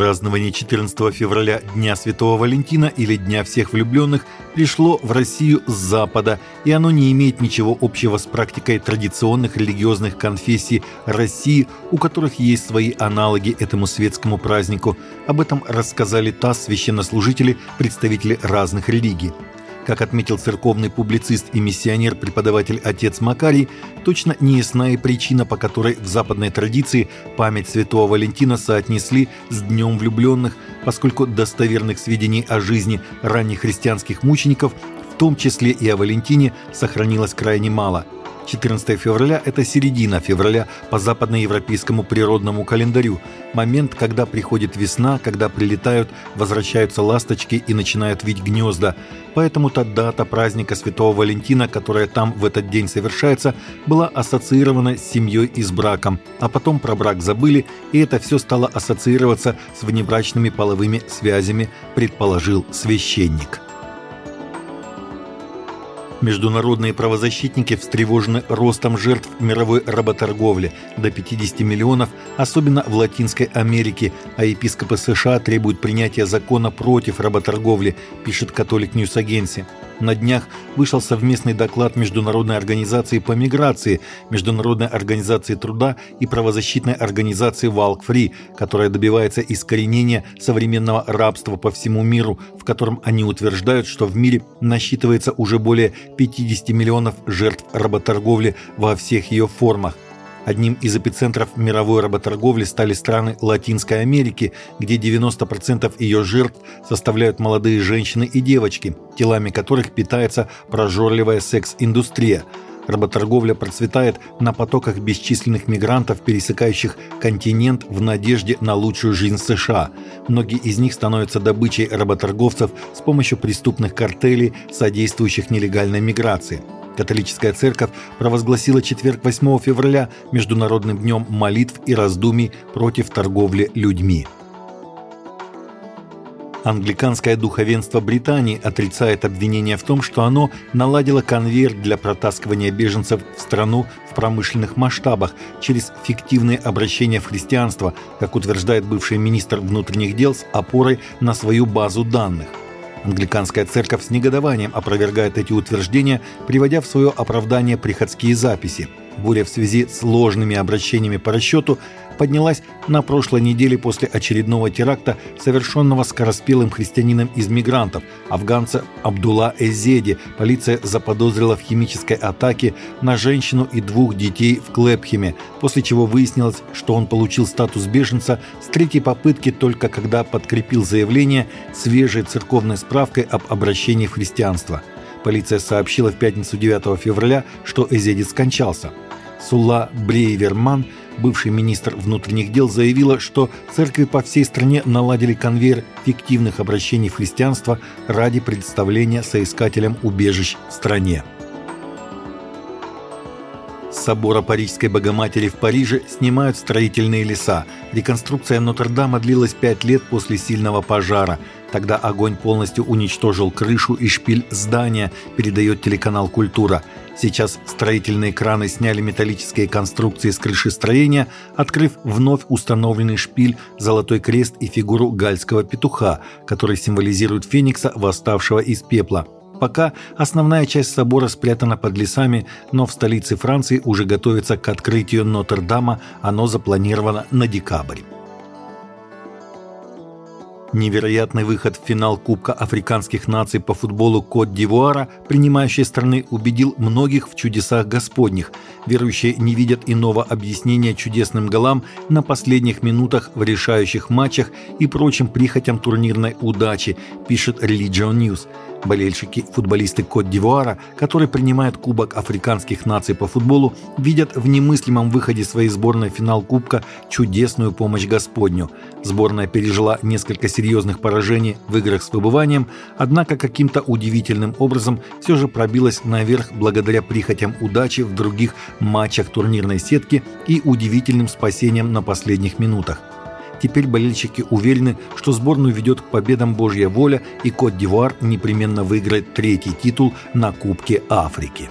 Празднование 14 февраля Дня Святого Валентина или Дня всех влюбленных пришло в Россию с Запада, и оно не имеет ничего общего с практикой традиционных религиозных конфессий России, у которых есть свои аналоги этому светскому празднику. Об этом рассказали ТАСС священнослужители, представители разных религий. Как отметил церковный публицист и миссионер-преподаватель отец Макарий, точно неясна и причина, по которой в западной традиции память святого Валентина соотнесли с Днем влюбленных, поскольку достоверных сведений о жизни ранних христианских мучеников, в том числе и о Валентине, сохранилось крайне мало – 14 февраля – это середина февраля по западноевропейскому природному календарю, момент, когда приходит весна, когда прилетают, возвращаются ласточки и начинают вить гнезда. Поэтому та дата праздника Святого Валентина, которая там в этот день совершается, была ассоциирована с семьей и с браком, а потом про брак забыли, и это все стало ассоциироваться с внебрачными половыми связями, предположил священник. Международные правозащитники встревожены ростом жертв мировой работорговли до 50 миллионов, особенно в Латинской Америке, а епископы США требуют принятия закона против работорговли, пишет Catholic News Agency. На днях вышел совместный доклад Международной организации по миграции, Международной организации труда и правозащитной организации Free, которая добивается искоренения современного рабства по всему миру, в котором они утверждают, что в мире насчитывается уже более 50 миллионов жертв работорговли во всех ее формах – Одним из эпицентров мировой работорговли стали страны Латинской Америки, где 90% ее жертв составляют молодые женщины и девочки, телами которых питается прожорливая секс-индустрия. Работорговля процветает на потоках бесчисленных мигрантов, пересекающих континент в надежде на лучшую жизнь США. Многие из них становятся добычей работорговцев с помощью преступных картелей, содействующих нелегальной миграции. Католическая церковь провозгласила четверг 8 февраля Международным днем молитв и раздумий против торговли людьми. Англиканское духовенство Британии отрицает обвинение в том, что оно наладило конвейер для протаскивания беженцев в страну в промышленных масштабах через фиктивные обращения в христианство, как утверждает бывший министр внутренних дел с опорой на свою базу данных. Англиканская церковь с негодованием опровергает эти утверждения, приводя в свое оправдание приходские записи. Буря в связи с ложными обращениями по расчету поднялась на прошлой неделе после очередного теракта, совершенного скороспелым христианином из мигрантов, афганца Абдулла Эзеди. Полиция заподозрила в химической атаке на женщину и двух детей в Клепхеме, после чего выяснилось, что он получил статус беженца с третьей попытки только когда подкрепил заявление свежей церковной справкой об обращении в христианство. Полиция сообщила в пятницу 9 февраля, что Эзеди скончался. Сула Брейверман – бывший министр внутренних дел, заявила, что церкви по всей стране наладили конвейер фиктивных обращений в христианство ради представления соискателям убежищ в стране. С собора Парижской Богоматери в Париже снимают строительные леса. Реконструкция Нотр-Дама длилась пять лет после сильного пожара. Тогда огонь полностью уничтожил крышу и шпиль здания, передает телеканал «Культура». Сейчас строительные краны сняли металлические конструкции с крыши строения, открыв вновь установленный шпиль, золотой крест и фигуру гальского петуха, который символизирует феникса, восставшего из пепла. Пока основная часть собора спрятана под лесами, но в столице Франции уже готовится к открытию Нотр-Дама, оно запланировано на декабрь. Невероятный выход в финал Кубка африканских наций по футболу Кот-Дивуара, принимающей страны, убедил многих в чудесах Господних. Верующие не видят иного объяснения чудесным голам на последних минутах в решающих матчах и прочим прихотям турнирной удачи, пишет Religion News. Болельщики, футболисты Кот-Дивуара, которые принимают Кубок африканских наций по футболу, видят в немыслимом выходе своей сборной в финал Кубка чудесную помощь Господню. Сборная пережила несколько серьезных поражений в играх с выбыванием, однако каким-то удивительным образом все же пробилась наверх благодаря прихотям удачи в других матчах турнирной сетки и удивительным спасениям на последних минутах. Теперь болельщики уверены, что сборную ведет к победам Божья воля и Кот-Дивуар непременно выиграет третий титул на Кубке Африки.